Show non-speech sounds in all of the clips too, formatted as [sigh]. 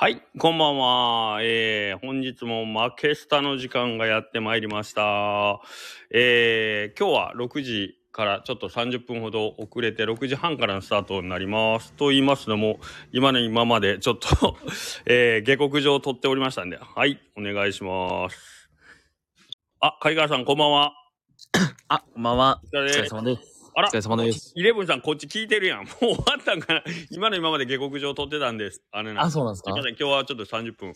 はい、こんばんは。えー、本日も負けスタの時間がやってまいりました。えー、今日は6時からちょっと30分ほど遅れて6時半からのスタートになります。と言いますのも、今の今までちょっと、[laughs] えー、下克上を取っておりましたんで、はい、お願いします。あ、貝川さん、こんばんは。あ、こんばんは。お疲れ様です。あらお疲れ様です。イレブンさん、こっち聞いてるやん。[laughs] もう終わったんかな今の今まで下克上取ってたんです。あれなんあ、そうなんですか？すみません、今日はちょっと30分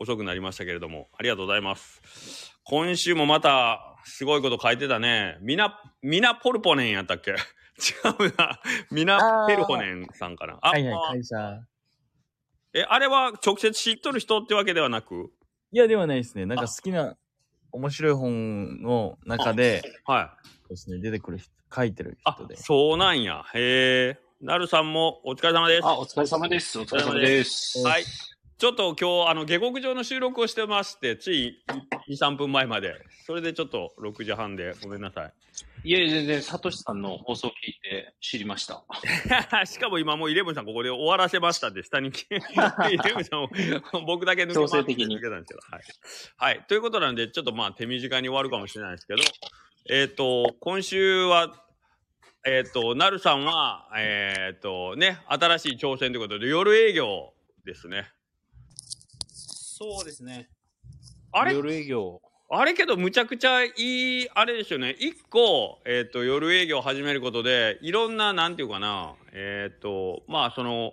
遅くなりましたけれども、ありがとうございます。今週もまた、すごいこと書いてたね。ミナ、ミナポルポネンやったっけ？[laughs] 違うな。ミナペルホネンさんかな。あ、はいはい、あ会社。え、あれは直接知っとる人ってわけではなく？いや、ではないですね。なんか好きな、面白い本の中で、はい。ですね、出てくる人、書いてるあ人で、。そうなんや。へえ。なるさんもお疲れ様です。あ、お疲れ様です。お疲れ様です。はい。ちょっと今日、あの、下克上の収録をしてまして、つい2、3分前まで。それでちょっと6時半でごめんなさい。いえ、全然、サトシさんの放送を聞いて知りました。[laughs] しかも今もうイレブンさんここで終わらせましたって下に [laughs] イレブンさんを僕だけ抜け強制的に抜けたんですけど。はい。はい。ということなんで、ちょっとまあ手短に終わるかもしれないですけど、えっ、と、今週は、えっ、と、なるさんは、えっ、とね、新しい挑戦ということで夜営業ですね。そうですね。あれ？夜営業。あれけどむちゃくちゃいい、あれですよね。一個、えっ、と、夜営業を始めることで、いろんな、なんていうかな、えっ、と、まあ、その、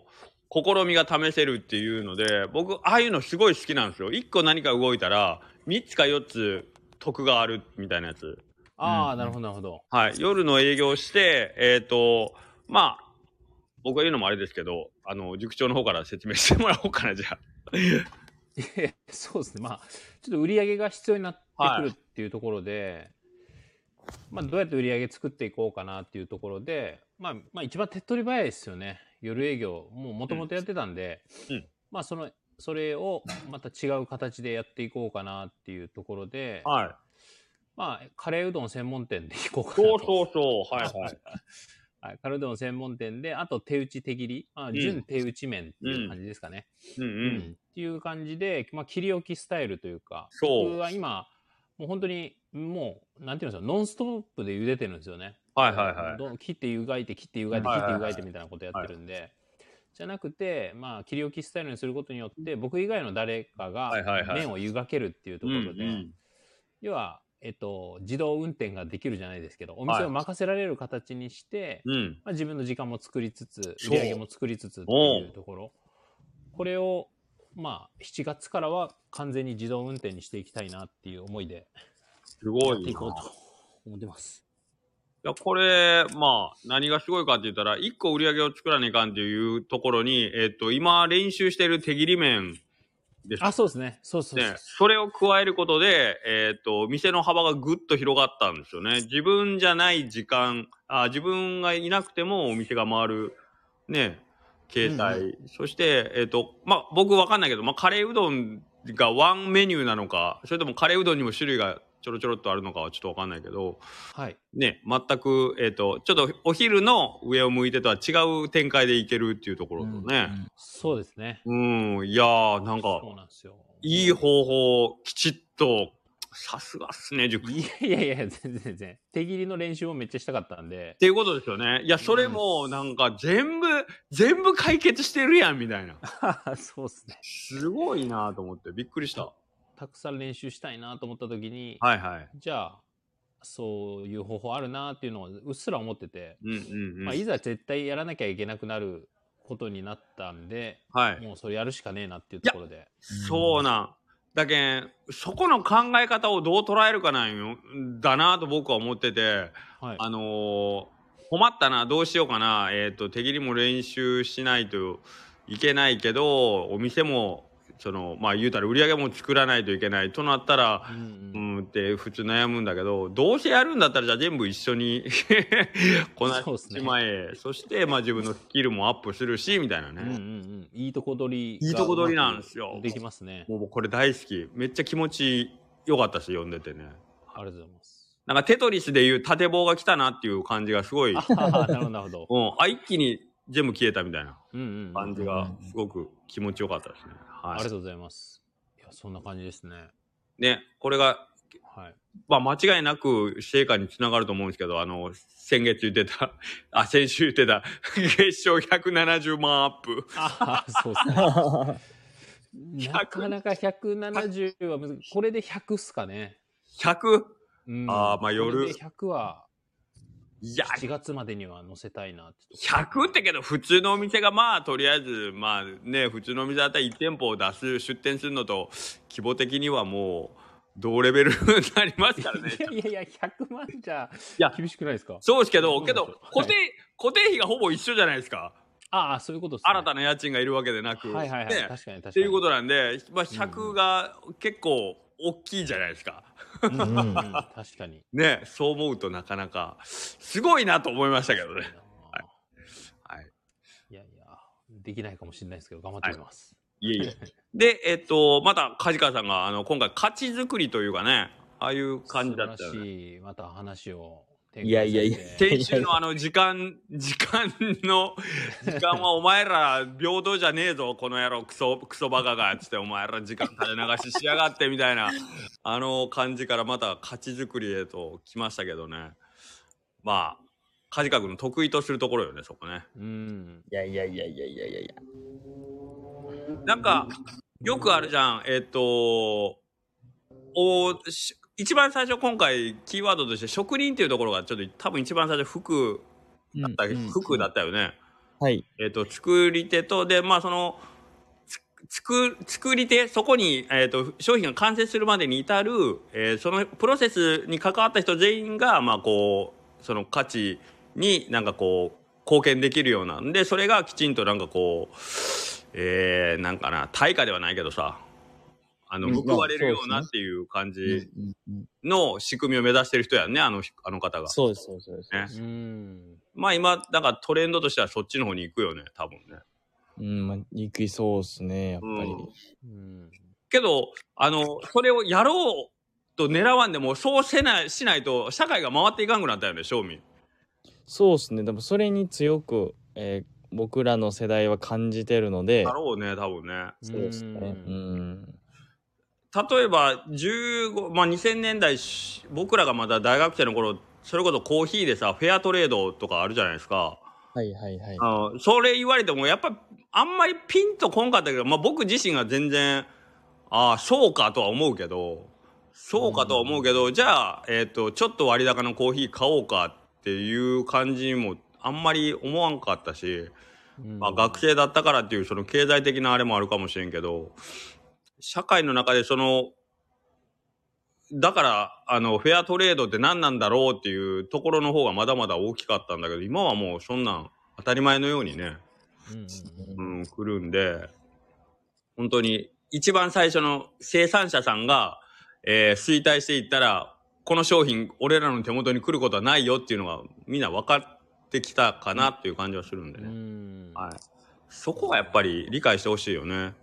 試みが試せるっていうので、僕、ああいうのすごい好きなんですよ。一個何か動いたら、三つか四つ得があるみたいなやつ。ああ、うんなるほど、なるほど。はい。夜の営業をして、えっ、と、まあ、僕が言うのもあれですけど、あの、塾長の方から説明してもらおうかな、じゃあ。そうですね。まあ、ちょっと売り上げが必要になってくるっていうところで、まあ、どうやって売り上げ作っていこうかなっていうところで、まあ、まあ、一番手っ取り早いですよね。夜営業、もう元々やってたんで、うんまあ、その、それをまた違う形でやっていこうかなっていうところで、はい。まあ、カレーうどん専門店で行こうかそうなと。そうそう。はいはい。[laughs] はい、カレーうどん専門店で、あと手打ち手切り、まあ、ん純手打ち麺っていう感じですかね。うんう。うんっていう感じで、まあ、切り置きスタイルというか、そう僕は今、もう本当に、もう、なんていうんですか、ノンストップで茹でてるんですよね。はいはいはい。どん切って湯がいて、切って湯がいて、切って湯がいてみたいなことやってるんで、じゃなくて、まあ、切り置きスタイルにすることによって、僕以外の誰かが麺を湯がけるっていうところで、要は、えっと、自動運転ができるじゃないですけど、お店を任せられる形にして、うん。まあ、自分の時間も作りつつ、売り上げも作りつつっていうところ。これを、まあ、7月からは完全に自動運転にしていきたいなっていう思いですごいいこうと思ってます。いや、これ、まあ、何がすごいかって言ったら、一個売り上げを作らないかんっていうところに、えっ、と、今練習している手切り麺ですあ、そうですね。そうそうね。それを加えることで、えっ、と、店の幅がぐっと広がったんですよね。自分じゃない時間、あ自分がいなくてもお店が回る、ね、形態。そして、えっ、と、まあ、僕わかんないけど、まあ、カレーうどんがワンメニューなのか、それともカレーうどんにも種類がちょろちょろっとあるのかはちょっとわかんないけど、はい。ね、全く、えっ、と、ちょっとお昼の上を向いてとは違う展開でいけるっていうところとね。そうですね。うん、いやー、なんか、そうなんですよ。いい方法をきちっと、さすがっすね、塾。っいやいやいや、全然全然。手切りの練習もめっちゃしたかったんで。ていうことですよね。いや、それも、なんか、全部、全部解決してるやん、みたいな。[laughs] そうですね。すごいなと思って、びっくりした。たくさん練習したいなと思った時に、はいはい。じゃあ、そういう方法あるなっていうのをうっすら思ってて、うんうんうん。まあ、いざ絶対やらなきゃいけなくなることになったんで、はい。もうそれやるしかねえなっていうところで。そうなん。だけん、そこの考え方をどう捉えるかなんよ、だなと僕は思ってて、はい。あのー困ったな、どうしようかな、えっ、と、手切りも練習しないといけないけど、お店も、その、まあ言うたら売り上げも作らないといけないとなったら、うんううんんって普通悩むんだけど、どうせやるんだったらじゃあ全部一緒に [laughs] こなしそうっすねちまえ。そして、まあ自分のスキルもアップするし、みたいなね。うんうんうん。いいとこ取りがいいとこ取りなんですよできますね。もうこれ大好き。めっちゃ気持ちよかったし、読んでてね。ありがとうございます。なんかテトリスでいう縦棒が来たなっていう感じがすごい。なるほど。[laughs] うん、あ、一気に全部消えたみたいなうんうんうん感じがすごく気持ちよかったですね。はい。ありがとうございます。いや、そんな感じですね。ね、これが、はい。まあ間違いなく成果につながると思うんですけど、あの、先月言ってた、[laughs] あ、先週言ってた、月賞170万アップ。ああ、そうですね。[laughs] なかなか170は難しい。これで100っすかね。100? うんあーまあ夜これで100はいや、7月までには載せたいなって。100ってけど、普通のお店がまあ、とりあえず、まあね、普通のお店だったら1店舗を出す、出店するのと、規模的にはもう、同レベルになりますからね。いやいやいや、100万じゃいや厳しくないですか？そうですけど、けど固定、固定費がほぼ一緒じゃないですか。ああ、そういうことですね。新たな家賃がいるわけでなく。はいはいはい。ね確かに確かに。っていうことなんで、まあ、100が結構大きいじゃないですか。うん確かに。ね、そう思うとなかなか、すごいなと思いましたけどね。はい。いやいや、できないかもしれないですけど、頑張ってみます。いえいえ。[laughs] で、えっと、また、梶川さんが、あの、今回、価値作りというかね、ああいう感じだったよね。素晴らしい、また話を展いやいやいや。先週のあの、時間、時間の、時間はお前ら平等じゃねえぞ、この野郎、クソ、クソバカが、つって、お前ら時間垂れ流ししやがって、みたいな、あの感じからまた価値作りへと来ましたけどね。まあ、梶川君の得意とするところよね、そこね。うん。いやいやいやいやいやいやいや。なんか、よくあるじゃん。えっ、と、おし一番最初今回キーワードとして職人っていうところがちょっと多分一番最初服だった、うん服だったよね。はい。えっ、と、作り手と、で、まあその、つ作、作り手、そこに、えっ、と、商品が完成するまでに至る、えーそのプロセスに関わった人全員が、まあこう、その価値になんかこう、貢献できるようなんで、それがきちんとなんかこう、えー、なんかな、対価ではないけどさ、あの、うん報われるようなっていう感うんじの仕組みを目指してる人やんね、あの、あの方が。そうです、そうです。ねうん。まあ今、なんかトレンドとしてはそっちの方に行くよね、多分ね。うん、まあ、行きそうっすね、やっぱり。うん。けど、あの、それをやろうと狙わんでも、そうせない、しないと、社会が回っていかんくなったよね、正味。そうっすね。でもそれに強く、えー僕らの世代は感じてるのでだ、ろうね、多分ね。そうですね。うん。例えば、15、まあ2000年代し、僕らがまだ大学生の頃、それこそコーヒーでさ、フェアトレードとかあるじゃないですか。はいはいはい。あの、それ言われても、やっぱ、あんまりピンとこんかったけど、まあ僕自身が全然、ああ、そうかとは思うけど、そうかとは思うけど、じゃあ、えっ、と、ちょっと割高のコーヒー買おうかっていう感じにも、あんまり思わんかったし、まあ学生だったからっていう、その経済的なあれもあるかもしれんけど、社会の中でその、だから、あの、フェアトレードって何なんだろうっていうところの方がまだまだ大きかったんだけど、今はもうそんなん当たり前のようにね、うん来るんで、本当に一番最初の生産者さんが、えー衰退していったら、この商品、俺らの手元に来ることはないよっていうのがみんな分かってきたかなっていう感じはするんでうね。ん。はい。そこはやっぱり理解してほしいよね。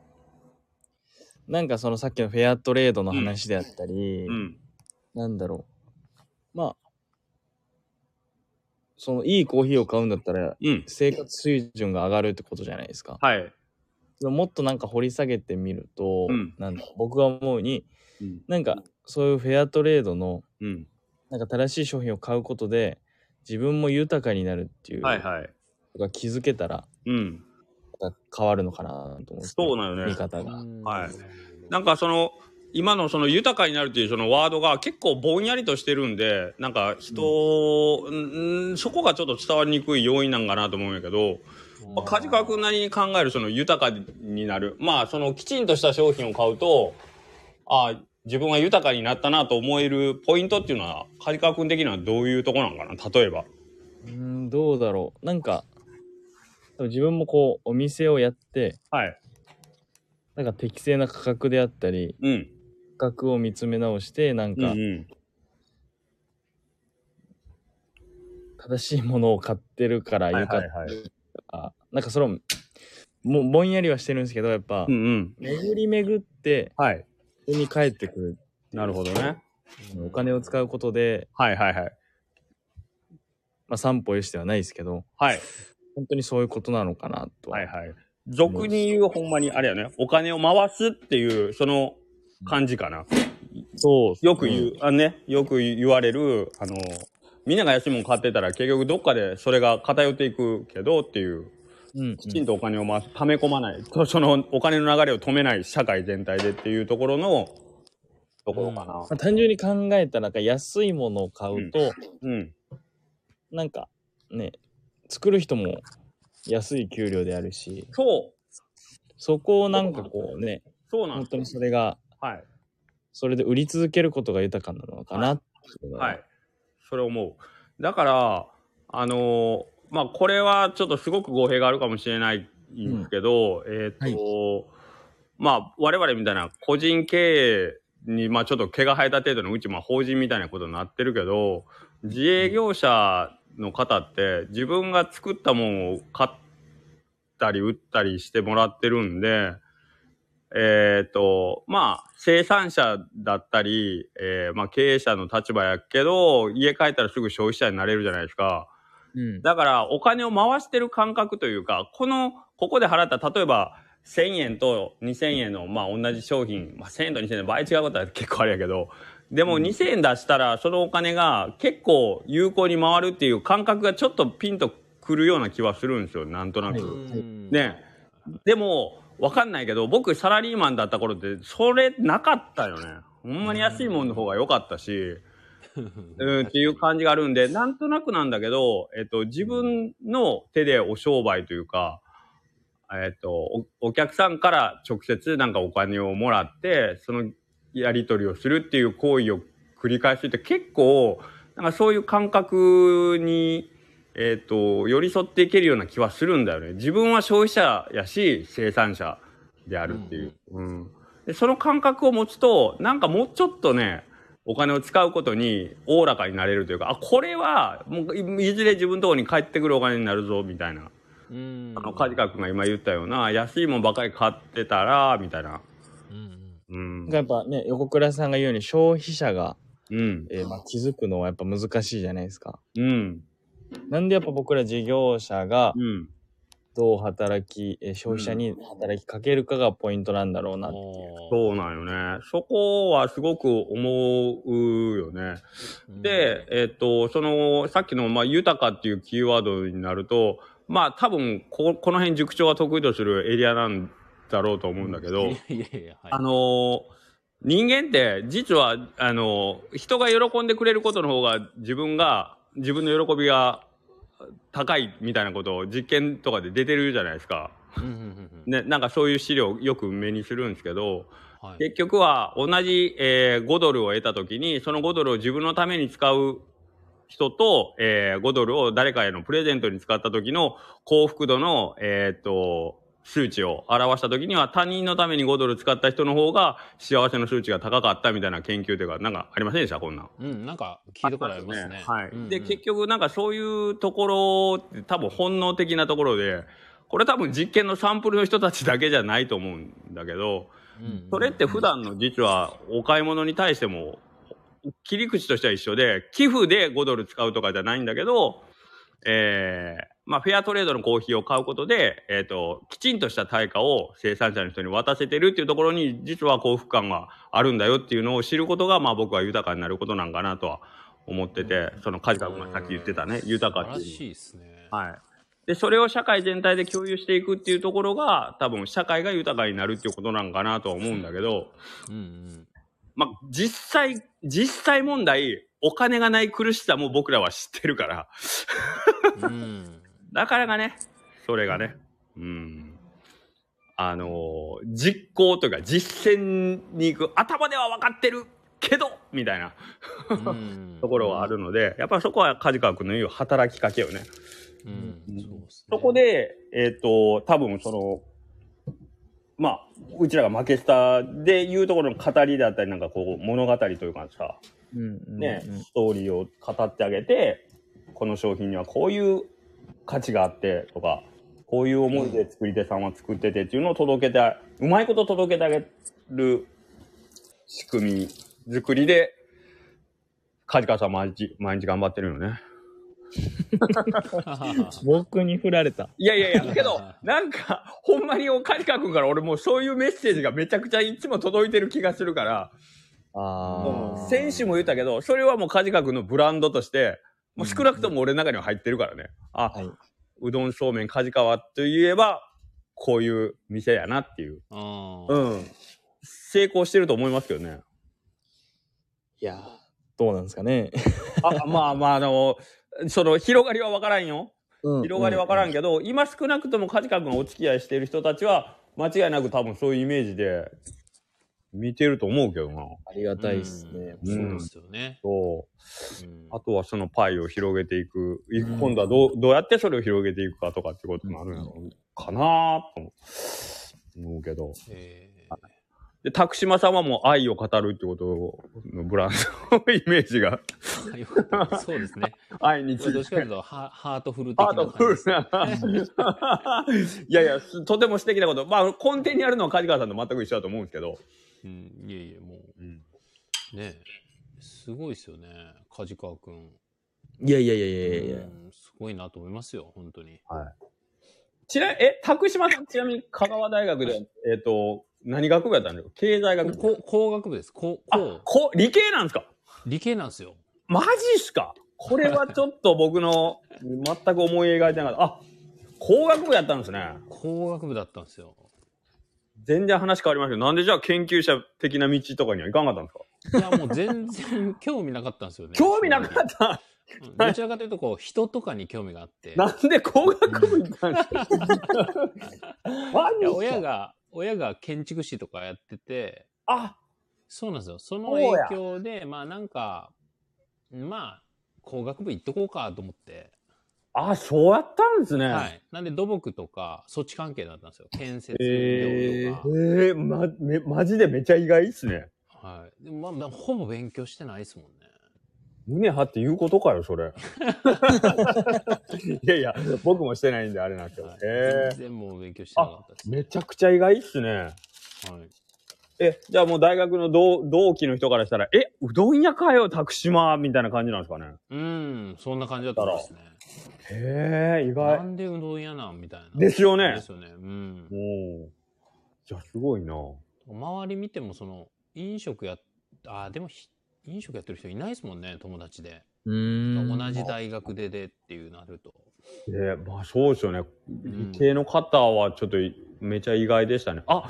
なんかそのさっきのフェアトレードの話であったり、うん。なんだろう。まあ、そのいいコーヒーを買うんだったら、うん。生活水準が上がるってことじゃないですか。はい。でももっとなんか掘り下げてみると、うんなんだ僕が思うに、うん。なんかそういうフェアトレードのうん。なんか正しい商品を買うことで自分も豊かになるっていうはいはい。のが気づけたらうん。変わるのかなと思ってそうなのね。見方が、うんはい。なんかその、今のその豊かになるっていうそのワードが結構ぼんやりとしてるんで、なんか人、うん、そこがちょっと伝わりにくい要因なんかなと思うんやけど、まあ、梶川君なりに考えるその豊かになる。まあそのきちんとした商品を買うと、ああ、自分は豊かになったなと思えるポイントっていうのは、梶川君的にはどういうとこなんかな？例えば。うーんどうだろう。なんか多分自分もこうお店をやってはい。なんか適正な価格であったりうん。価格を見つめ直してなんかうんうん。正しいものを買ってるからはい豊かはいはい。とか、なんかそれをもうぼんやりはしてるんですけどやっぱ、うんうん。巡り巡ってはい。ここに帰ってくるなるほどね。お金を使うことで、はいはいはい。まあ、三歩よしではないですけどはい。本当にそういうことなのかなとは。はいはい。俗に言うほんまにあれやね、お金を回すっていう、その感じかな。そうねよく言う、あね、よく言われる、あの、みんなが安いもん買ってたら結局どっかでそれが偏っていくけどっていう、うんうん。きちんとお金を回す、溜め込まない、とそのお金の流れを止めない社会全体でっていうところの、ところかなま。あ、単純に考えたら安いものを買うと、うん。なんかね作る人も安い給料であるしそう、そこをなんかこうね本当にそうなんです。それがはい。それで売り続けることが豊かなのかなっていうのははい。それ思う。だから、あのーまあ、これはちょっとすごく語弊があるかもしれないんですけど、えっ、と、まあ、我々みたいな個人経営に、まあ、ちょっと毛が生えた程度のうち、まあ、法人みたいなことになってるけど、自営業者の方って自分が作ったものを買ったり売ったりしてもらってるんで、えっ、と、まあ、生産者だったり、えーまあ、経営者の立場やけど、家帰ったらすぐ消費者になれるじゃないですか。うんだから、お金を回してる感覚というか、この、ここで払った、例えば、1000円と2000円の、まあ、同じ商品、まあ、1000円と2000円の倍違うことは結構あれやけど、でも2000円出したら、そのお金が結構有効に回るっていう感覚がちょっとピンとくるような気はするんですよ、なんとなく。ねでも、わかんないけど、僕サラリーマンだった頃って、それなかったよね。ほんまに安いもんの方が良かったし、うん、っていう感じがあるんで、なんとなくなんだけど、えっと、自分の手でお商売というか、えっと、おお客さんから直接なんかお金をもらって、そのやり取りをするっていう行為を繰り返すって結構、なんかそういう感覚に、えっと、寄り添っていけるような気はするんだよね。自分は消費者やし、生産者であるっていう。うん。で、その感覚を持つと、なんかもうちょっとね、お金を使うことにおおらかになれるというか、あ、これは、もういいずれ自分のところに返ってくるお金になるぞ、みたいな。うんあの、カジカ君が今言ったような、安いもんばかり買ってたら、みたいな。うんうん。やっぱね横倉さんが言うように消費者が、うん。えーまあ、気づくのはやっぱ難しいじゃないですか。うん。なんでやっぱ僕ら事業者がうん。どう働き、えー消費者に働きかけるかがポイントなんだろうなっていう。そうなんよね。そこはすごく思うよね。で、えっ、と、その、さっきの、まあ、豊かっていうキーワードになると、まあ、多分こ、この辺塾長が得意とするエリアなんだろうと思うんだけど、あのー人間って、実は、あのー人が喜んでくれることの方が、自分が、自分の喜びが高いみたいなことを実験とかで出てるじゃないですか。ね、なんかそういう資料よく目にするんですけど、はい。結局は同じ、えー5ドルを得た時にその5ドルを自分のために使う人と、えー5ドルを誰かへのプレゼントに使った時の幸福度の、えーっと数値を表した時には他人のために5ドル使った人の方が幸せの数値が高かったみたいな研究というかなんかありませんでした？こんなん。うん、なんか聞いたことありますね。はい。うんうんで、結局なんかそういうところ多分本能的なところで、これ多分実験のサンプルの人たちだけじゃないと思うんだけど、うんうんそれって普段の実はお買い物に対しても切り口としては一緒で、寄付で5ドル使うとかじゃないんだけど、えー、まあフェアトレードのコーヒーを買うことで、えっ、と、きちんとした対価を生産者の人に渡せてるっていうところに実は幸福感があるんだよっていうのを知ることが、まあ僕は豊かになることなんかなとは思ってて、そのカジカ君がさっき言ってたね、豊かっていうですね。はい。で、それを社会全体で共有していくっていうところが、多分社会が豊かになるっていうことなんかなとは思うんだけど、うんうん。まあ、実際、実際問題、お金がない苦しさも僕らは知ってるから、うん。だからがね、それがね、うん。あのー実行というか実践に行く、頭では分かってるけど、みたいな。うん。ところはあるので、やっぱりそこは梶川君の言う働きかけよね。うん。そこで、えっ、と、多分その、まあ、うちらが負けスタで言うところの語りだったり、なんかこう、物語というかさ、うんうんね、うん。ストーリーを語ってあげて、この商品にはこういう価値があってとか、こういう思いで作り手さんは作っててっていうのを届けて、うまいこと届けてあげる仕組み作りで、梶川さん毎日、毎日頑張ってるよね。[laughs] 僕に振られた。いやいやいや、けど、なんか、ほんまにカジカ君から俺もうそういうメッセージがめちゃくちゃいつも届いてる気がするから、ああ。先週も言ったけど、それはもうカジカ君のブランドとして、もう少なくとも俺の中には入ってるからね。あ、はい。うどんそうめんカジカワといえば、こういう店やなっていう。うんうん。成功してると思いますけどね。いやー、どうなんですかね。[laughs] あ、まあまあ、あの、その広がりは分からんよ。うん広がり分からんけけど、今少なくともカジカ君がお付き合いしている人たちは、間違いなく多分そういうイメージで見てると思うけどな。ありがたいですね。うんそうですよね。そう。うんあとはそのパイを広げていく。いうん今度はどう、どうやってそれを広げていくかとかってこともあるんやろかなと思うけど。えで、拓島さんはもう愛を語るってことのブランドのイメージが、そうですね。[laughs] 愛についてどっちかというとハハートフル的ハートな感じフルな。[laughs] いやいや、すとても素敵なこと。まあ、根底にあるのは梶川さんと全く一緒だと思うんですけど。うん、いえいえ、もうんう、ねすごいですよね、梶川くん。いやいやいやいやいや。うんすごいなと思いますよ、本当に。ちな、え、拓島さん、ちなみに香川大学で、えっ、と、何学部やったんですか？経済学部。こ工学部です。こあこ、こ、理系なんですか？理系なんですよ。マジっすか？これはちょっと僕の全く思い描いてなかった。あ、工学部やったんですね。工学部だったんですよ。全然話変わりますけど、なんでじゃあ研究者的な道とかにはいかんかったんですか？いや、もう全然興味なかったんですよね。[laughs] 興味なかった？うんどちらかというと、こう、人とかに興味があって。[laughs] なんで工学部行ったんですか？親が、親が建築士とかやってて、あ、そうなんですよ。その影響で、まあなんか、まあ、工学部行っとこうかと思って。あ、そうやったんですね。はい。なんで土木とか、そっち関係だったんですよ。建設へ業とか。えー、ま、め、マジでめちゃ意外っすね。はい。でもまあ、ほぼ勉強してないですもんね。胸張って言うことかよ、それ。[laughs] いやいや、僕もしてないんであれなんですけど。はいえ全然もう勉強してなかったです。めちゃくちゃ意外っすね。はい。え、じゃあもう大学の同同期の人からしたら、え、うどん屋かよ、拓島みたいな感じなんですかね。うん、そんな感じだったんですね。へえ、意な外。んでうどん屋なんみたいな。ですよねですよね。うん。おーじゃあすごいな。周り見ても、その、飲食や、あ、でもひ、飲食やってる人いないですもんね、友達で。うーん。同じ大学ででっていうなると。えー、まあそうですよね。理系の方はちょっといめちゃ意外でしたね。あ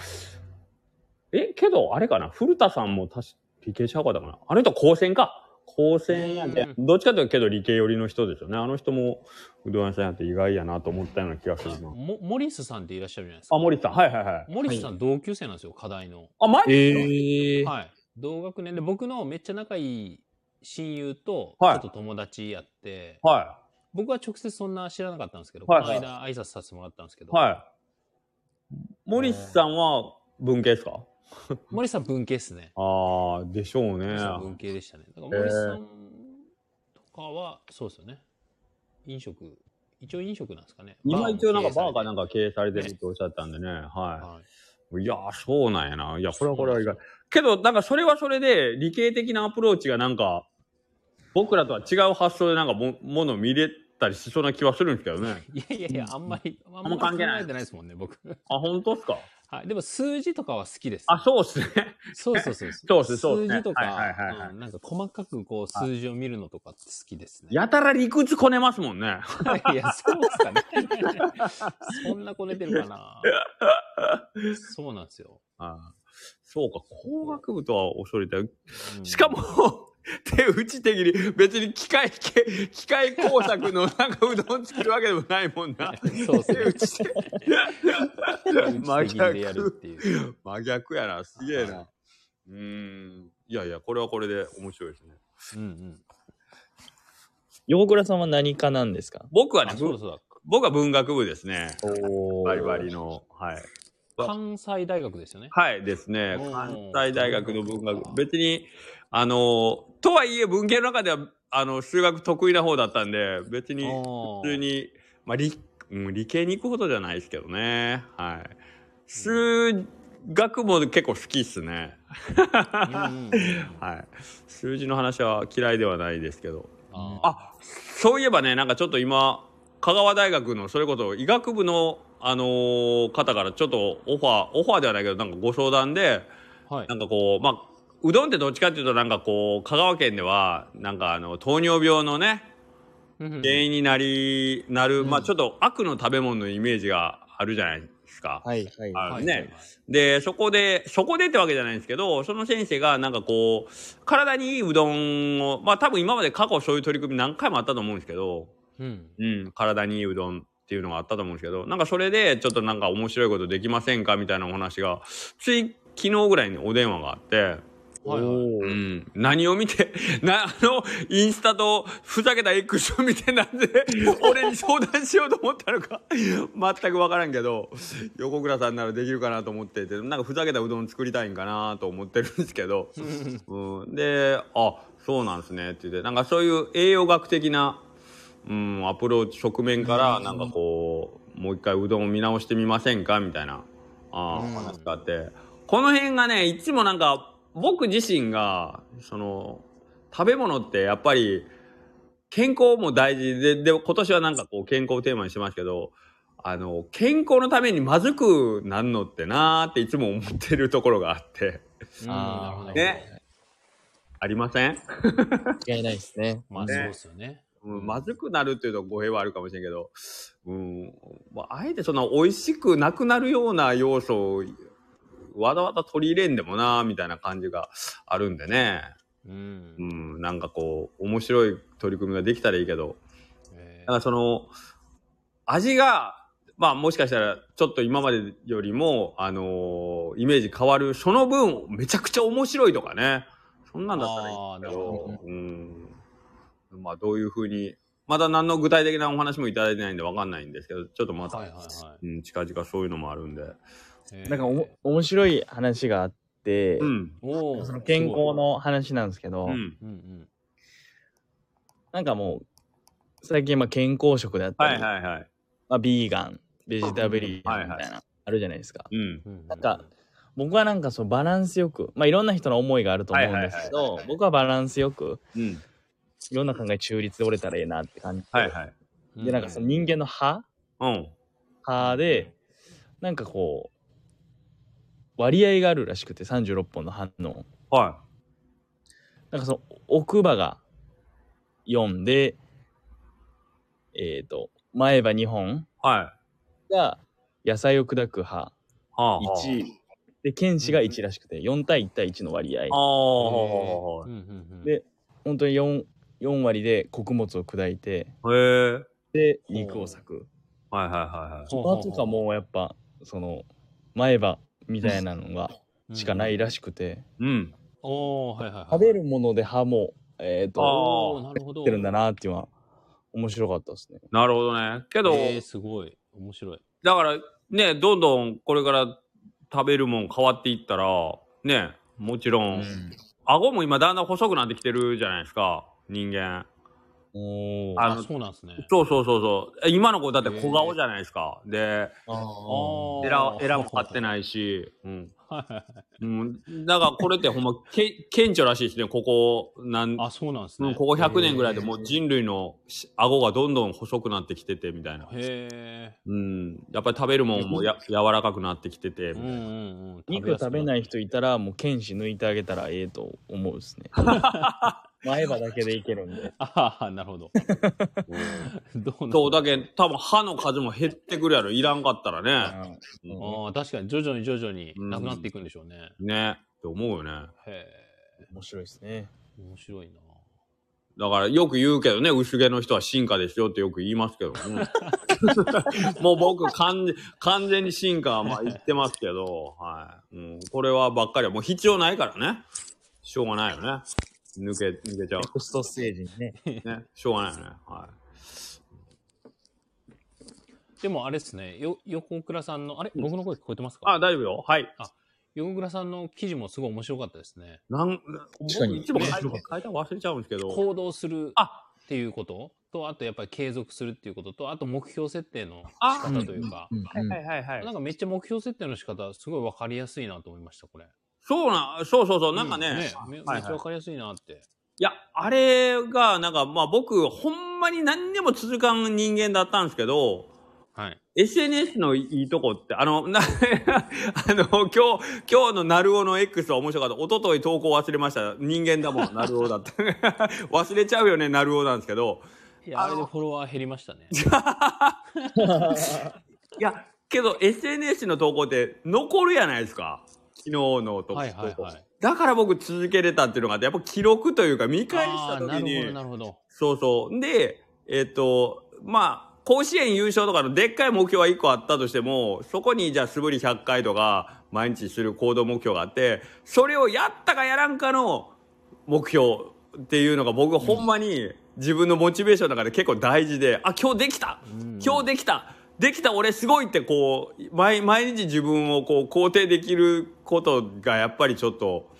え、けどあれかな古田さんも確か理系ちゃうかったかなあの人高専か。高専やって、うどっちかというとけど理系寄りの人ですよね。あの人もうどん屋さんやって意外やなと思ったような気がするな。もモリスさんっていらっしゃるじゃないですか。あ、森さん。はいはいはい。モリスさん同級生なんですよ、課題の。あ、マジえですか？ー。はい。同学年で、僕のめっちゃ仲いい親友と、ちはいょっと友達やって、は僕は直接そんな知らなかったんですけど、はいこの間挨拶させてもらったんですけど、い。はい。森さんは文系ですか？[laughs] 森さん文系っすね。ああ、でしょうね森。さん文系でしたね。だから森さんとかは、そうですよね。飲食、一応飲食なんですかね。今一応なんかバーかがなんか経営されてるっておっしゃったんでね。ははい。い。いやー、そうなんやな。いや、これはこれは意外。けど、なんかそれはそれで、理系的なアプローチがなんか、僕らとは違う発想でなんかも、ものを見れたりしそうな気はするんですけどね。[laughs] いやいやいや、あんまり、あんま関係ない考えてないですもんね、僕。あ、本当っすか？はい。でも数字とかは好きです。あ、そうっすね。そうそうそう。そうっすそうっすね数字とか、はいはいはいはいうんなんか細かくこう数字を見るのとかって好きですね。やたら理屈こねますもんね。[laughs] いや、そうですかね。そんなこねてるかな。そうなんですよ。あそうか、工学部とは恐れて、うんしかも、手打ち的に別に機械系、機械工作のなんかうどん作るわけでもないもんな。そうですね。手打ち的でやるっていう。真逆やな、すげえな。うーん。いやいや、これはこれで面白いですね。うんうん。横倉さんは何科なんですか？僕はねあ、、そうだそうだ。僕は文学部ですね。おバリバリの。はい。関西大学ですよね。はいですね関西大学の文学部。別に、あの、とはいえ文系の中では、あの、数学得意な方だったんで、別に、普普通に、まあ、理、うん、理系に行くほどじゃないですけどね。はい。数学も結構好きっすね。はい。数字の話は嫌いではないですけど。ああ、そういえばね、なんかちょっと今、香川大学のそれこそ医学部の、あのー方からちょっとオファー、オファーではないけど、なんかご相談で、はいなんかこう、まあ、うどんってどっちかっていうと、なんかこう、香川県では、なんかあの、糖尿病のね、うん原因になり、なる、うん。まあちょっと悪の食べ物のイメージがあるじゃないですか。はいはい。あはいねで、そこで、そこでってわけじゃないんですけど、その先生がなんかこう、体にいいうどんを、まあ多分今まで過去そういう取り組み何回もあったと思うんですけど、うん。うん、体にいいうどんっていうのがあったと思うんですけど、なんかそれでちょっとなんか面白いことできませんかみたいなお話が、つい昨日ぐらいにお電話があって、はいはい。うん、何を見て、[laughs] な、あの、インスタとふざけた X を見てなんで、[laughs] 俺に相談しようと思ったのか、全くわからんけど、横倉さんならできるかなと思ってて、なんかふざけたうどん作りたいんかなと思ってるんですけど、[laughs] うん、で、あ、そうなんですねって言って、なんかそういう栄養学的な、うん、アプローチ、側面から、なんかこう、もう一回うどんを見直してみませんかみたいな、あ話があって、この辺がね、いつもなんか、僕自身が、その、食べ物ってやっぱり、健康も大事で、で、今年はなんかこう、健康をテーマにしてますけど、あの、健康のためにまずくなんのってなーっていつも思ってるところがあって、うん。あーなるほど。ね。ありません？間違いないですね。[laughs] ね。まあそうですよね。うん、まずくなるっていうと語弊はあるかもしれんけど、うん、まあ、あえてその美味しくなくなるような要素をわざわざ取り入れんでもなみたいな感じがあるんでね、うん。うん、なんかこう面白い取り組みができたらいいけど。えだからその味がまあもしかしたらちょっと今までよりも、あのーイメージ変わるその分めちゃくちゃ面白いとかね。そんなんだったらいいんだけどほ、うん、まあどういうふうにまだ何の具体的なお話もいただいてないんでわかんないんですけどちょっとまた、ーはいはいはい。うん、近々そういうのもあるんで、えーなんかおも面白い話があって、うん。おー。その健康の話なんですけど、うん。うんうん。なんかもう、最近まあ健康食であったはり、いはいはい。まあ、ビーガン、ベジタブリアンみはいはいたいな、あるじゃないですか。うん。うんなんか僕はなんかそうバランスよく、まあいろんな人の思いがあると思うんですけはいはいはいはい、ど僕はバランスよく、うん。いろんな考え中立で折れたらええなって感じで、はいはい。で、なんかその人間の歯うん。歯で、なんかこう、割合があるらしくて、36本の歯の。はなんかその奥歯が4で、えっ、と、前歯2本いはいが野菜を砕く歯はあはあ1、で、剣士が1らしくて、4対1対1の割合。ああ、で本当に 4, 4割で穀物を砕いて、へえ。で、肉を裂く。はいはいはいはい。とかもやっぱ、その、前歯みたいなのがしかないらしくて、うん。おーはいはいはい食べるもので歯も、えっ、あと、なるほどってるんだなっていうのは面白かったですね。なるほどね。けど、えー、すごい面白いだからね、どんどんこれから食べるもん変わっていったら、ね、もちろん、顎も今だんだん細くなってきてるじゃないですか、人間。おーああのそうなんですねそうそうそうそう。え今の子だって小顔じゃないですか。で、エラ、エラも張ってないし、うん。はいはいはいうん、だからこれってほんま、け顕著らしいですね、ここ、なん、あそうなんですねうんここ100年ぐらいでもうへ人類のし顎がどんどん細くなってきててみたいな。えうん。やっぱり食べるもんもや柔らかくなってきてて、みたいな。うんうんうん肉食べない人いたら、もう剣士抜いてあげたらええと思うですね。[laughs] 前歯だけでいけるんで。[laughs] ああなるほどうんどうそう、だけど多分歯の数も減ってくるやろ。いらんかったらね。うんああ確かに徐々に徐々になくなっていくんでしょうね、ね。って思うよね。へ面白いですね。え面白いなだからよく言うけどね、薄毛の人は進化ですよってよく言いますけどね。[laughs] もう僕完全、完全に進化はまあ言ってますけど、はい。うん、これはばっかりはもう必要ないからね。しょうがないよね。抜け、抜けちゃうネ。クストステージにね。ね。しょうがないよね。はでもあれですねよ横倉さんのあれ？僕の声聞こえてますい。あ、か大丈夫よ。はい。横倉さんの記事もすごい面白かったですねなん、確かに僕いつも書いたの忘れちゃうんですけど。行動するあっていうこととあとやっぱり継続するっていうこととあと目標設定のあ仕方というかうんはいはいはいはいなんかめっちゃ目標設定の仕方すごい分かりやすいなと思いましたこれそうな、そうそうそう、なんかね、めめっちはいはいゃ分かりやすいなっていや、あれが、なんか、まあ僕、ほんまに何にも続かん人間だったんですけど、はい。SNS のいいとこって、あの、[laughs] な、あの、今日、今日のナルオの X は面白かった。一昨日投稿忘れました。人間だもん、ナルオだって。[laughs] 忘れちゃうよね、ナルオなんですけど。いや、あれでフォロワー減りましたね。[laughs] いや、けど SNS の投稿って残るやないですか。昨日の投稿。はいはいはい。だから僕続けれたっていうのがあって、やっぱ記録というか見返した時にるほど、なるほど。そうそう。で、えっ、と、まあ、甲子園優勝とかのでっかい目標は1個あったとしても、そこにじゃあ素振り100回とか、毎日する行動目標があって、それをやったかやらんかの目標っていうのが僕ほんまに自分のモチベーションの中で結構大事で、あ、今日できたうん今日できたできた俺すごいってこう、毎毎日自分をこう肯定できることがやっぱりちょっと、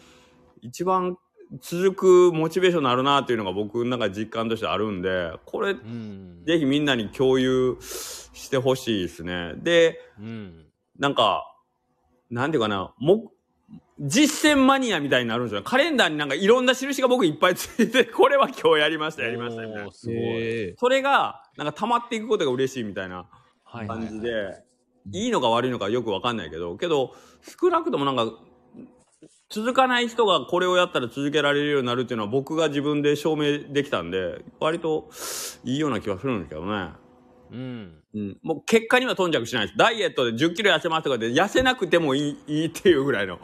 一番続くモチベーションになるなっていうのが僕の中で実感としてあるんで、これ、うん。ぜひみんなに共有してほしいですね。で、うん。なんか、なんていうかな、も、実践マニアみたいになるんですよ。カレンダーになんかいろんな印が僕いっぱいついて、[laughs] これは今日やりました、やりましたみたいなそれが、なんか溜まっていくことが嬉しいみたいなはいはいはい感じで、いいのか悪いのかよくわかんないけど、けど、少なくともなんか、続かない人がこれをやったら続けられるようになるっていうのは僕が自分で証明できたんで、割といいような気はするんですけどね。うん。うん。もう結果には頓着しないです。ダイエットで10キロ痩せますとかで痩せなくてもいい、いいっていうぐらいの。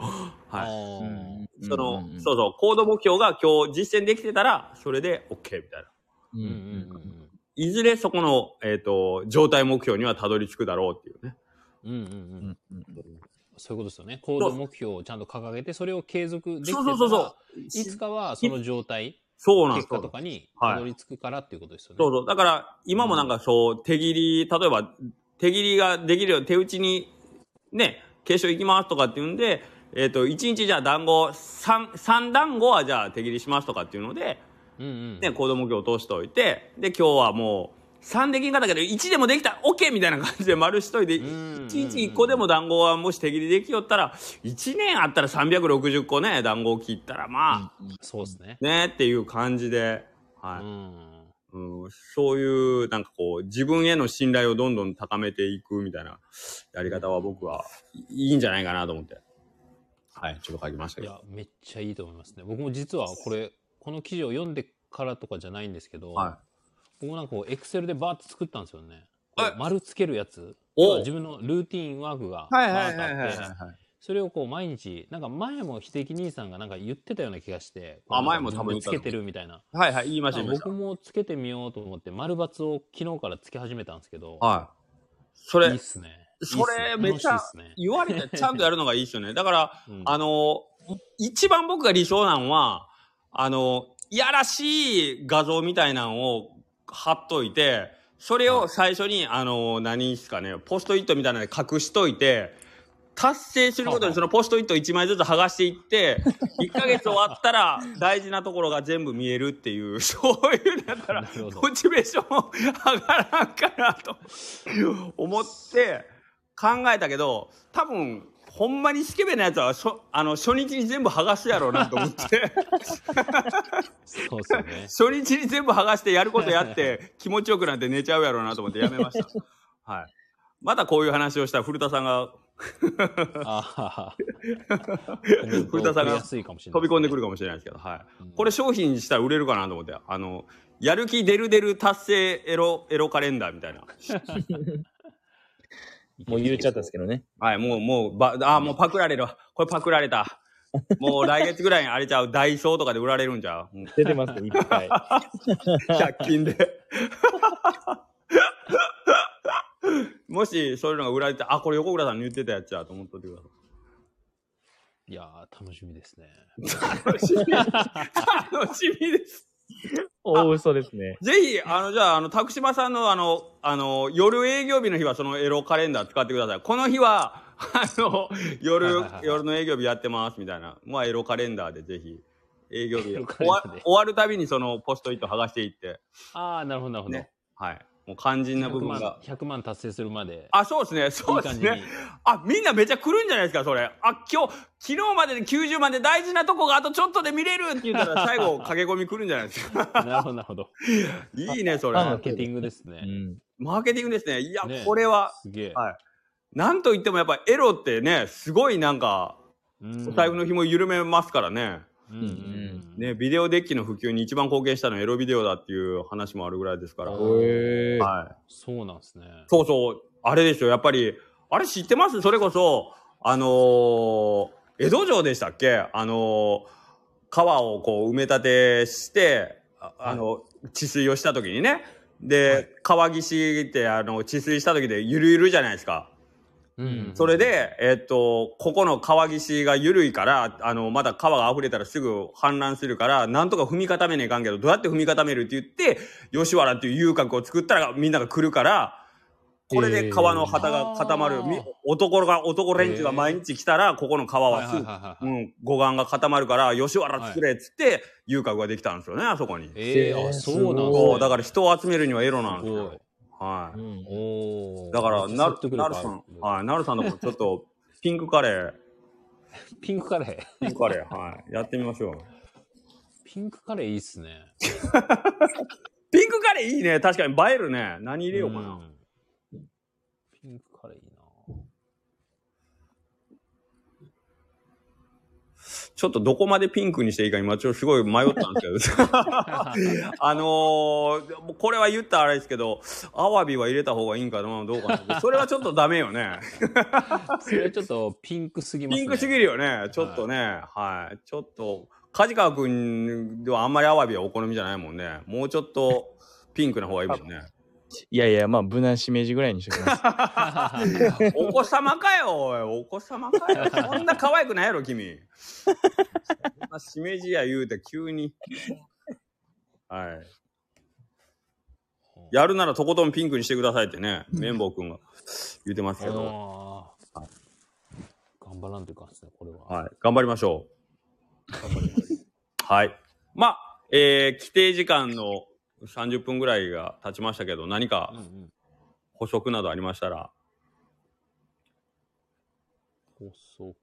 はい。い。その、うんうんうんそうそう、行動目標が今日実践できてたら、それで OK みたいな。うんうんうんうんいずれそこの、えっ、と、状態目標にはたどり着くだろうっていうね。うん。うんうんううんそういうことですよね。行動目標をちゃんと掲げて、それを継続できてたらそうそうそうそう。いつかはその状態、結そうなんですよ果とかにはいたどり着くからっていうことですよね。そうそう。だから、今もなんかそう、手切り、例えば、手切りができるよ手打ちに、ね、継承行きますとかっていうんで、えっ、と、1日じゃあ団子、3、3団子はじゃあ手切りしますとかっていうので、うんうん。ね、行動目標を通しておいて、で、今日はもう、3できんかったけど、1でもできた !OK! みたいな感じで丸しといて、うん1日1個でも団子はもし手切りできよったら、1年あったら360個ね、団子を切ったら、まあ、そうですね。ね、っていう感じで、はい。うん。うん、そういう、なんかこう、自分への信頼をどんどん高めていくみたいなやり方は僕はいいんじゃないかなと思って。はい、ちょっと書きましたけど。いや、めっちゃいいと思いますね。僕も実はこれ、この記事を読んでからとかじゃないんですけど、は僕もなんかエクセルでバーって作ったんですよね。丸つけるやつ。お自分のルーティンワークがい。バはいーッとあって、それをこう毎日、なんか前も秀樹兄さんがなんか言ってたような気がして、あ前も多分つけてるみたいな。はいはい、言いました僕。もつけてみようと思って、丸×を昨日からつけ始めたんですけど、はい。それいいっ、すね。それめっちゃ。言われてちゃんとやるのがいいっすよね。だから、[laughs] うんあの、一番僕が理想なのは、あの、いやらしい画像みたいなのを貼っといて、それを最初に、あの、何ですかね、ポストイットみたいなので隠しといて、達成することにそのポストイット1枚ずつ剥がしていって、[laughs] 1ヶ月終わったら大事なところが全部見えるっていう、[laughs] そういうのやったらモチベーションも上がらんかなと思って考えたけど、多分、ほんまにスケベなやつはしょあの初日に全部剥がすやろうなと思ってそうですよね。[laughs] 初日に全部剥がしてやることやって気持ちよくなって寝ちゃうやろうなと思ってやめました。はい。またこういう話をしたら古田さんが。[laughs] 古田さんが飛び込んでくるかもしれないですけど、はい。うんこれ商品にしたら売れるかなと思って、あの、やる気出る出る達成エロ、エロカレンダーみたいな。[laughs] もう言っちゃったんですけどね。はい、もう、もう、ば、あ、もうパクられるわ。これパクられた。もう来月ぐらいにあれちゃう、ダイソーとかで売られるんちゃううん出てますよ、いっぱい。100均で。もし、そういうのが売られて、あ、これ横倉さんに言ってたやつやと思っとってください。いやー、楽しみですね。楽しみ。楽しみです。[laughs] 大嘘ですね。ぜひ、あの、じゃあ、あの、拓島さんの、あの、あの、夜営業日の日はそのエロカレンダー使ってください。この日は、あの、夜夜の営業日やってます、みたいな。まあ、エロカレンダーでぜひ、営業日 [laughs] 終わ終わるたびにそのポストイット剥がしていって、ああ、なるほど、なるほど。ねはい。もう肝心な部100万分が。100万達成するまで。あ、そうですね。そうですね。あ、みんなめちゃ来るんじゃないですか、それ。あ、今日、昨日までで90万で大事なとこがあとちょっとで見れるって言ったら [laughs] 最後駆け込み来るんじゃないですか。なるほど、なるほど。[laughs] いいね、それ。マーケティングですね。うん。マーケティングですね。いや、ねこれは、すげえ。はい。なんといってもやっぱエロってね、すごいなんか、うんお財布の紐緩めますからね。うんうんうんね、ビデオデッキの普及に一番貢献したのはエロビデオだっていう話もあるぐらいですから。あへえ。はい。そうなんですね。そうそう、あれですよ、やっぱり、あれ知ってます？それこそ、あのー江戸城でしたっけ？あのー川をこう埋め立てして、ああの、治水をした時にね。で、はい川岸ってあの、治水した時でゆるゆるじゃないですか。うんうんそれ、で、えっと、ここの川岸が緩いから、あの、まだ川が溢れたらすぐ氾濫するから、なんとか踏み固めねえかんけど、どうやって踏み固めるって言って、吉原っていう遊郭を作ったらみんなが来るから、これで川の旗が固まる。えーみ男が、男連中が毎日来たら、ここの川はすぐ。うん、護岸が固まるから、吉原作れっつって、遊郭ができたんですよね、あそこに。ええあ、そうなんですね。だから人を集めるにはエロなんですよ。はい。うんおーだから、なるなるさん、はい、なるさんのもちょっと、ピンクカレー、[laughs] ピンクカレー？ピンクカレー、はい。やってみましょう。ピンクカレーいいっすね。[laughs] ピンクカレーいいね。確かに映えるね。何入れようかな。うんピンクカレーいいな。ちょっとどこまでピンクにしていいか今ちょっとすごい迷ったんですけど。[laughs] あのー、これは言ったらあれですけど、アワビは入れた方がいいんかなどうかな。それはちょっとダメよね。それはちょっとピンクすぎますね。ピンクすぎるよね。ちょっとね。はい。ちょっと、梶川くんではあんまりアワビはお好みじゃないもんね。もうちょっとピンクな方がいいもんね。いやいや、まあ、無難しめじぐらいにしときます。[laughs] お子様かよ、おい。お子様かよ。そんな可愛くないやろ、君。そんなしめじや言うて急に。はい。やるならとことんピンクにしてくださいってね、綿棒くんが言ってますけど。あー頑張らんといかんですね、これは。はい。頑張りましょ頑張ります。う。はい。まあ、えー、規定時間の30分ぐらいが経ちましたけど、何か補足などありましたら。補足。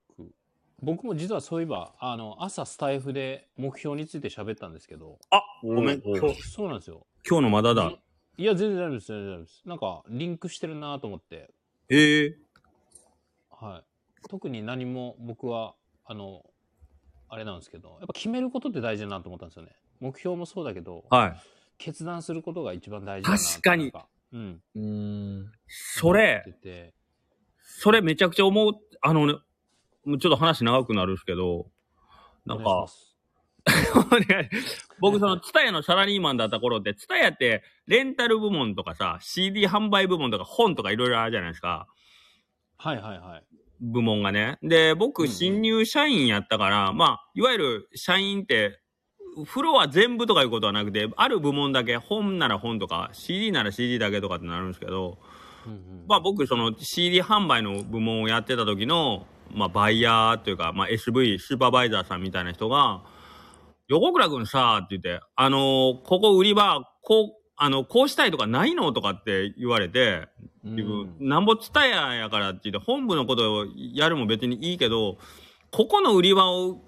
僕も実はそういえば、あの、朝スタイフで目標について喋ったんですけど、あ、ごめん。お今日、そうなんですよ。今日のまだだ。いや、全然大丈夫です、全然大丈夫です。なんか、リンクしてるなと思って、ええはい。特に何も僕は、あの、あれなんですけど、やっぱ決めることって大事だなと思ったんですよね。目標もそうだけど、はい。決断することが一番大事だな確かにうん。うーん。それ、ててそれめちゃくちゃ思う、あのね、ちょっと話長くなるんですけど、なんか [laughs] 僕その、ツタヤのサラリーマンだった頃って、ツタヤってレンタル部門とかさ、CD 販売部門とか本とかいろいろあるじゃないですか。はいはいはい。部門がね。で、うん僕、うん新入社員やったから、まあ、いわゆる社員って、フロア全部とかいうことはなくて、ある部門だけ、本なら本とか、CD なら CD だけとかってなるんですけど、うんうん。まあ僕、その CD 販売の部門をやってた時の、まあバイヤーというか、まあ SV、スーパーバイザーさんみたいな人が、横倉くんさ、って言って、あのーここ売り場、こう、あの、こうしたいとかないのとかって言われて、自分、なんぼツタヤやからって言って、本部のことをやるも別にいいけど、ここの売り場を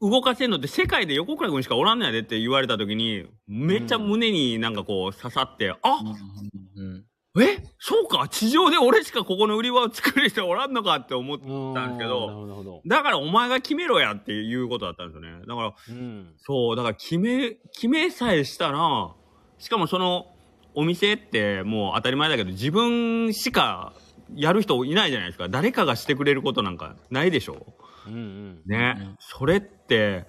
動かせんのって世界で横倉くんしかおらんのやでって言われた時に、めっちゃ胸になんかこう刺さって、あ、うん。えそうか地上で俺しかここの売り場を作る人おらんのかって思っうんたんですけど。だからお前が決めろやっていうことだったんですよね。だから、うん。そう、だから決め、決めさえしたら、しかもそのお店ってもう当たり前だけど、自分しかやる人いないじゃないですか。誰かがしてくれることなんかないでしょうんうん。ね、うんそれって、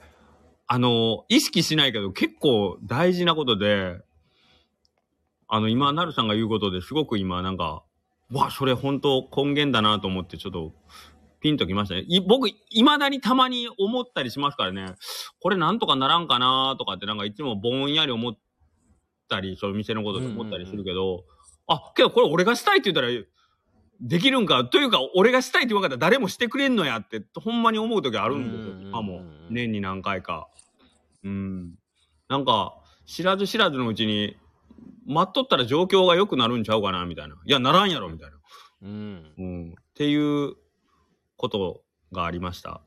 あの、意識しないけど結構大事なことで、あの、今、なるさんが言うことですごく今、なんか、わ、それ本当根源だなと思って、ちょっと、ピンときましたね。い僕、未だにたまに思ったりしますからね、これなんとかならんかなとかって、なんかいつもぼんやり思ったり、その店のことで思ったりするけど、あ、けどこれ俺がしたいって言ったら、できるんか？というか、俺がしたいって言われたら誰もしてくれんのやって、ほんまに思う時あるんですよ、今も。年に何回か。うん。なんか、知らず知らずのうちに、待っとったら状況が良くなるんちゃうかな、みたいな。いや、ならんやろ、みたいな。うん。うん。っていうことがありました。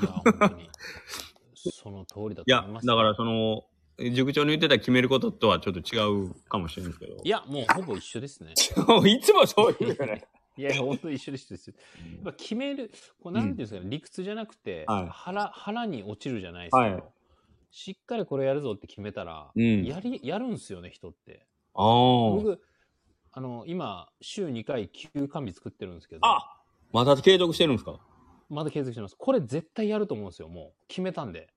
いや、本当に。[laughs] その通りだいやと思いま、す。だからその、塾長の言ってた決めることとはちょっと違うかもしれないですけど。いや、もうほぼ一緒ですね。[laughs] いつもそう言うよね。いや、本当に一緒です。一緒ですやっぱ決める、こうなんていうんですかね、理屈じゃなくて、はい腹、腹に落ちるじゃないですか。はいしっかりこれやるぞって決めたら、うんやり、やるんすよね、人って。ああ。僕、あの、今、週2回休館日作ってるんですけど、あまた継続してるんですか？まだ継続してます。これ絶対やると思うんですよ、もう。決めたんで。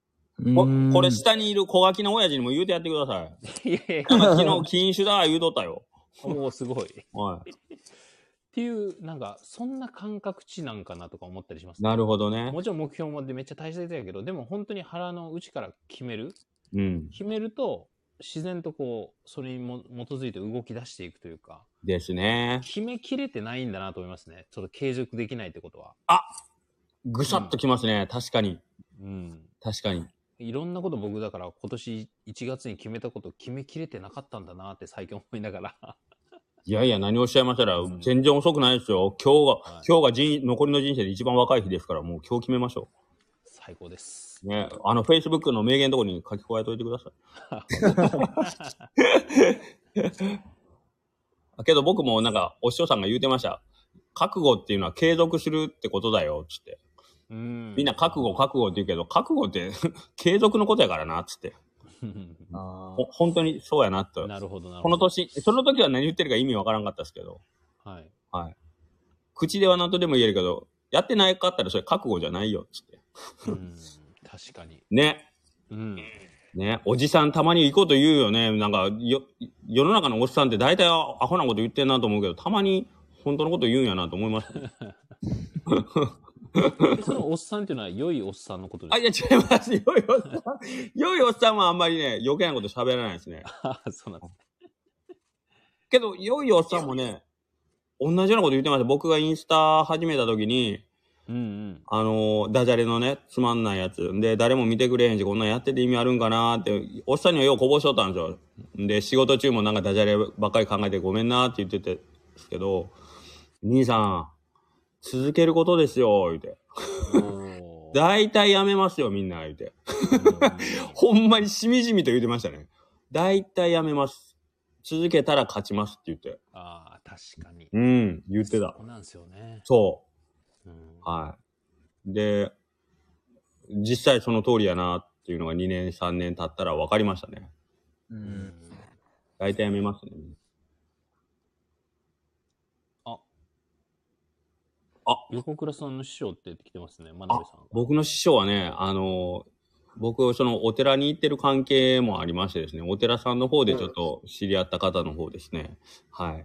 ここれ下にいる小ガキの親父にも言うてやってください。いやいや昨日禁酒だ言うとったよ。[laughs] や、もうすごい。っはい。ていう、なんか、そんな感覚値なんかなとか思ったりします、なるほどね。もちろん目標もでめっちゃ大切やけど、でも本当に腹の内から決めるうん。決めると、自然とこう、それにも基づいて動き出していくというか、ですね。決めきれてないんだなと思いますね。ちょっと継続できないってことは。ぐさっときますね。確かに。うん。確かに。いろんなこと僕だから今年1月に決めたこと決めきれてなかったんだなって最近思いながら。いやいや、何をおっしゃいましたら、うん全然遅くないですよ。今日が、はい今日が人残りの人生で一番若い日ですから、もう今日決めましょ最高です。う。ね。あの、Facebook の名言のところに書き加えといてください。[laughs] けど僕もなんか、お師匠さんが言うてました。覚悟っていうのは継続するってことだよ、つって。うんみんな覚悟、覚悟って言うけど、覚悟って [laughs] 継続のことやからな、つって。あほ本当にそうやな、と。なるほどなるほど。この年、その時は何言ってるか意味わからんかったですけど、はい。はい。口では何とでも言えるけど、やってないかったらそれ覚悟じゃないよ、つって。うん、確かに。[laughs] ね。うん。ね。おじさんたまにいいこと言うよね。なんか、よ、世の中のおっさんって大体アホなこと言ってんなと思うけど、たまに本当のこと言うんやなと思います、ね。[laughs] でそのおっさんっていうのは良いおっさんのことあ、ですいや違います。良いおっさん。良いおっさんはあんまりね、余計なこと喋らないですね。かそうなんです。けど、良いおっさんもね、同じようなこと言ってました。僕がインスタ始めた時に、うんうん。あのーダジャレのね、つまんないやつ。で、誰も見てくれへんし、こんなんやってて意味あるんかなーって、おっさんにはようこぼしとったんですよ。で、仕事中もなんかダジャレばっかり考えてごめんなーって言っててですけど、兄さん、続けることですよ、言うて。大体やめますよ、みんな、言うて。うんほんまにしみじみと言ってましたね。大体やめます。続けたら勝ちますって言って。ああ、確かに。うん、言ってたそ。うなんですよね。そう。うんはい。で、実際その通りやなっていうのが2年、3年経ったら分かりましたね。う。うんん大体やめますね。あ。あ横倉さんの師匠って来てますね、真鍋さんが。僕の師匠はね、あの、僕、そのお寺に行ってる関係もありましてですね、お寺さんの方でちょっと知り合った方の方ですね。はい。へ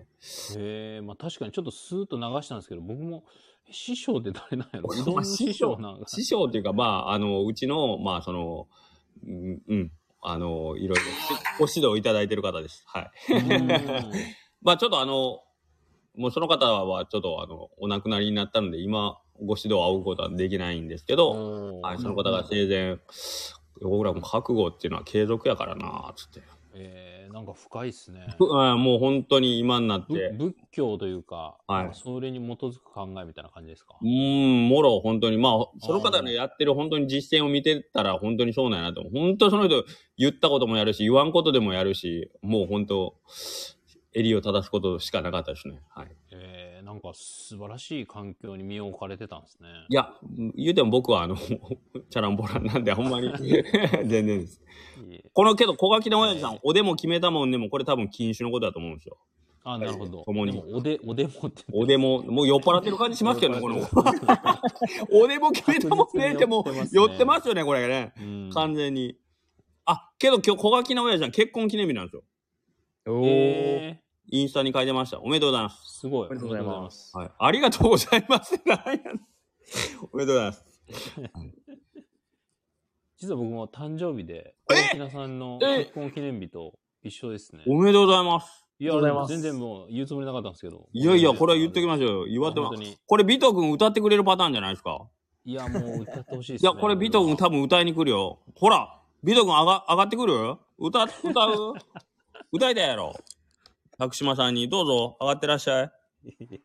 え、まあ確かにちょっとスーッと流したんですけど、僕も、え師匠って誰なんやろ？ど師匠なんか。師匠っていうか、まあ、あの、うちの、まあ、その、うん、うんあの、いろいろご指導いただいてる方です。はい。うん [laughs] まあちょっとあの、もうその方はちょっとあの、お亡くなりになったので、今、ご指導を仰ぐことはできないんですけど、はい、その方が生前、僕らも覚悟っていうのは継続やからなつって。えー、なんか深いっすね。[laughs] もう本当に今になっぶて、仏教というか、はいそれに基づく考えみたいな感じですか？うーん、もろ本当に、まあ、その方のやってる本当に実践を見てたら本当にそうなんやなと。本当その人言ったこともやるし、言わんことでもやるし、もう本当、襟を正すことしかなかったですね。はい。えー、なんか素晴らしい環境に身を置かれてたんですね。いや、言うても僕はあの、[laughs] チャランポランなんで、ほんまに、[laughs] 全然です。このけど、小垣の親父さん、おでも決めたもんでも、これ多分禁酒のことだと思うんですよ。あ、なるほど。共におで、おでもって。おでも、もう酔っ払ってる感じしますけどね、この。[laughs] おでも決めたもんねってもう酔っててますよね、これね。うん完全に。あ、けど今日小垣の親父さん結婚記念日なんですよ。おー。えインスタに書いてました。おめでとうございまー、す。すごい。おめでとうございますはい。ありがとうございます。なんやねんおめでとうございます。実は僕も誕生日で、え？さんのえ？結婚記念日と一緒ですね。おめでとうございます。いやありがとうございます全然もう言うつもりなかったんですけど。いやいや、これは言っときましょうよ。祝ってます。本当に。これ、ビト君歌ってくれるパターンじゃないですか。いや、もう歌ってほしいですね。いや、これ、ビト君多分歌いに来るよ。ほら、ビト君上が上がってくる？歌、歌う？歌いたいやろ。拓島さんに、どうぞ、上がってらっしゃい。[laughs]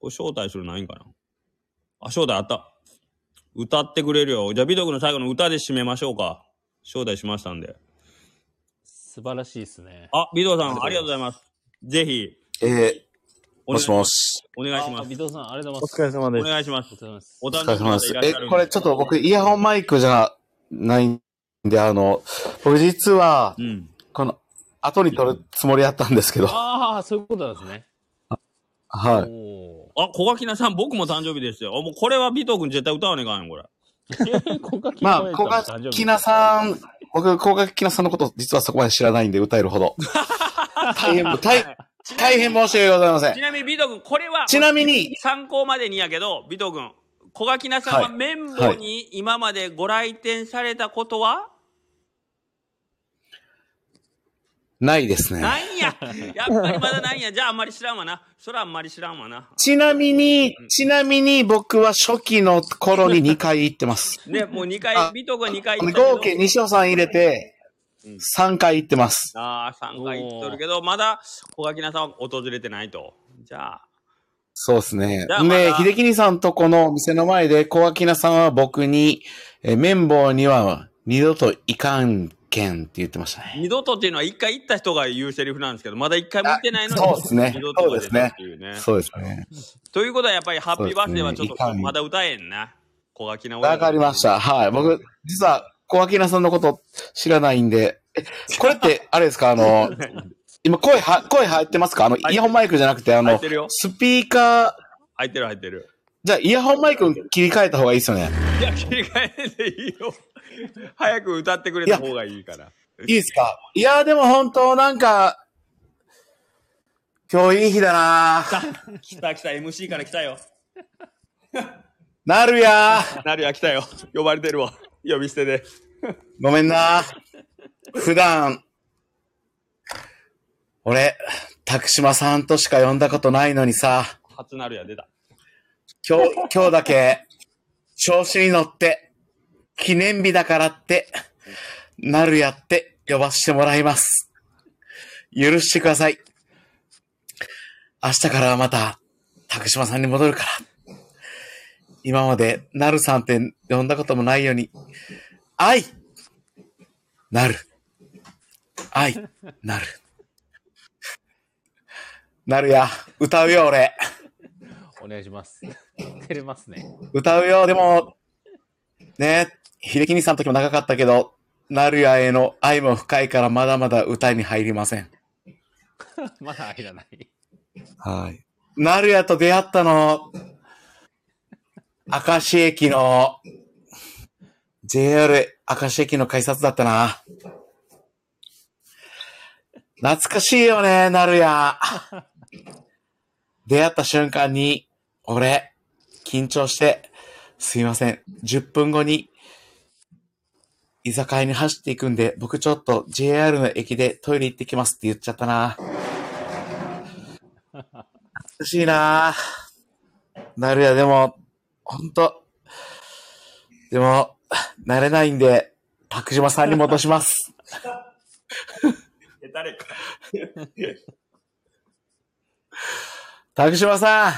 これ招待するのないんかなあ、招待あった。歌ってくれるよ。じゃあ、美徳の最後の歌で締めましょうか。招待しましたんで。素晴らしいですね。あ、美徳さん、ありがとうございます。ぜひ、えー、お願いもしもし。お願いします。あ尾藤さん、ありがとうおございます。疲れ様です。お願いしますお。疲れ様です。え、これちょっと僕、イヤホンマイクじゃないんで、あの、僕実は、うん。この、後に撮るつもりだったんですけど、ああ、そういうことなんですね。はい。おあ、小垣菜さん、僕も誕生日ですよ。あもうこれは美徳君絶対歌わねえかんよ、これ。[laughs] まあ、萌小垣菜さん、僕、小垣菜さんのこと、実はそこまで知らないんで、歌えるほど。大変、大、大変申し訳ございませんち。なみに美徳君、これは、ちなみに、参考までにやけど、美藤君、小垣菜さんははい綿棒に今までご来店されたことは、ないですね。ないんや。やっぱりまだないんや。じゃああんまり知らんわな。それはあんまり知らんわな。ちなみに、ちなみに僕は初期の頃に2回行ってます。ね、もう2回あ、美藤君は2回行ったけど。合計西尾さん入れてうん、3回行ってます。ああ、3回行っとるけど、まだ小垣菜さんは訪れてないと。じゃあ、そうですねじゃあ。まで、た秀樹さんとこのお店の前で、小垣菜さんは僕に、えー綿棒には二度といかんけんって言ってましたね。二度とっていうのは1回行った人が言うセリフなんですけど、まだ1回も行ってないのに、あそうですね二度とが出たっていうね。そうですね。ということはやっぱりハッピーバースデーはちょっとまだ歌えんな。小垣菜わかりました。はい。僕、実は、小垣菜さんのこと知らないんで、え、これって、あれですか？あの、[laughs] 今声は、声入ってますか？あの、イヤホンマイクじゃなくて、あの。スピーカー、入ってる入ってる。じゃあ、イヤホンマイクに切り替えた方がいいですよね。いや、切り替えんでいいよ。早く歌ってくれた方がいいから。いいですか？いや、でも本当なんか、今日いい日だな来た来た、MC から来たよ。なるやなるや来たよ。呼ばれてるわ。呼び捨てで。ごめんな普段、俺、拓島さんとしか呼んだことないのにさ、初なるや出た。今日、今日だけ、調子に乗って、記念日だからって、なるやって呼ばせてもらいます。許してください。明日からはまた、拓島さんに戻るから。今まで、なるさんって呼んだこともないように、愛なる。愛なる。なるや、歌うよ、俺。お願いします。[laughs] 照れますね。歌うよ、でも、ね、秀樹兄さんの時も長かったけど、なるやへの愛も深いからまだまだ歌に入りません。[laughs] まだ入らない。はい。なるやと出会ったの、明石駅の、JR 明石駅の改札だったな。懐かしいよね、なるや。[laughs] 出会った瞬間に、俺、緊張して、すいません。10分後に、居酒屋に走っていくんで、僕ちょっと JR の駅でトイレ行ってきますって言っちゃったな。懐かしいななるや、でも、ほんと、でも、慣れないんで、拓島さんに戻します。誰か。拓島さん、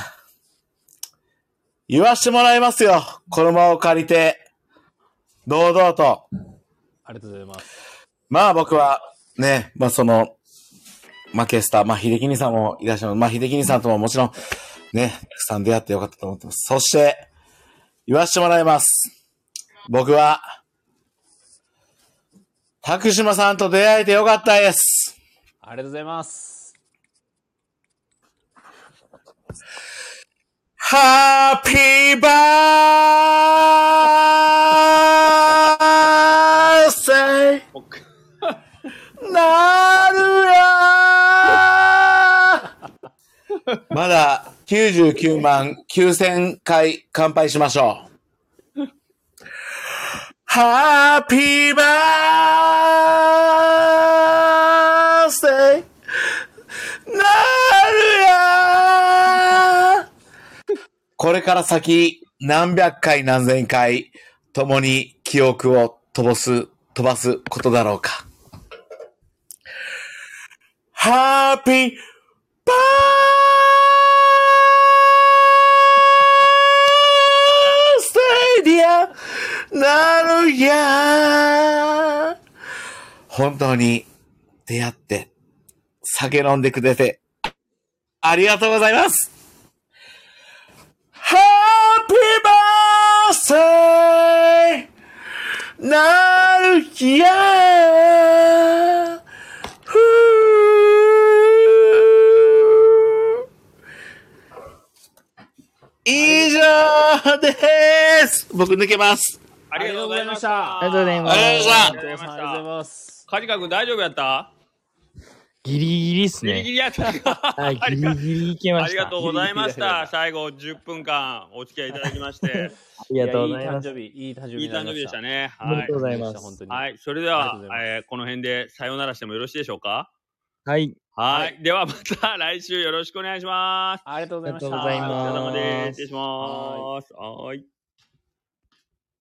言わしてもらいますよ。この場を借りて、堂々と。ありがとうございます。まあ僕は、ね、まあその、マケスタ、まあ秀樹兄さんもいらっしゃる。まあ秀樹兄さんとももちろん、ね、たくさん出会ってよかったと思ってます。そして、言わしてもらいます。僕は、拓島さんと出会えてよかったです。ありがとうございます。ハッピーバースデーなるやまだ99万9000回乾杯しましょう。ハッピーバースデーなるやーこれから先、何百回何千回、共に記憶を飛ばす、飛ばすことだろうか。Happy birthday, dear なるや本当に出会って、酒飲んでくれて、ありがとうございます birthday! なるやふー以上です僕抜けますありがとうございました。ありがとうございますありがとうございましたありがとうございましありがとうございた。ます。カジカ君大丈夫やった？ギリギリっすね。ギリギリやったかはい、[laughs] ギリギリいけました。ありがとうございましギリギリだた。最後10分間お付き合いいただきまして。[laughs] ありがとうございます。いやいい誕生日、いい誕生日いい誕生日でしたね。ね。おめはいでとうございます本当に。はい。それではありがとうござい、ますえーこの辺でさようならしてもよろしいでしょうか？はい。はい。ではまた来週よろしくお願いします。ありがとうございました。ありがとうございますお疲れ様です。失礼します。はい。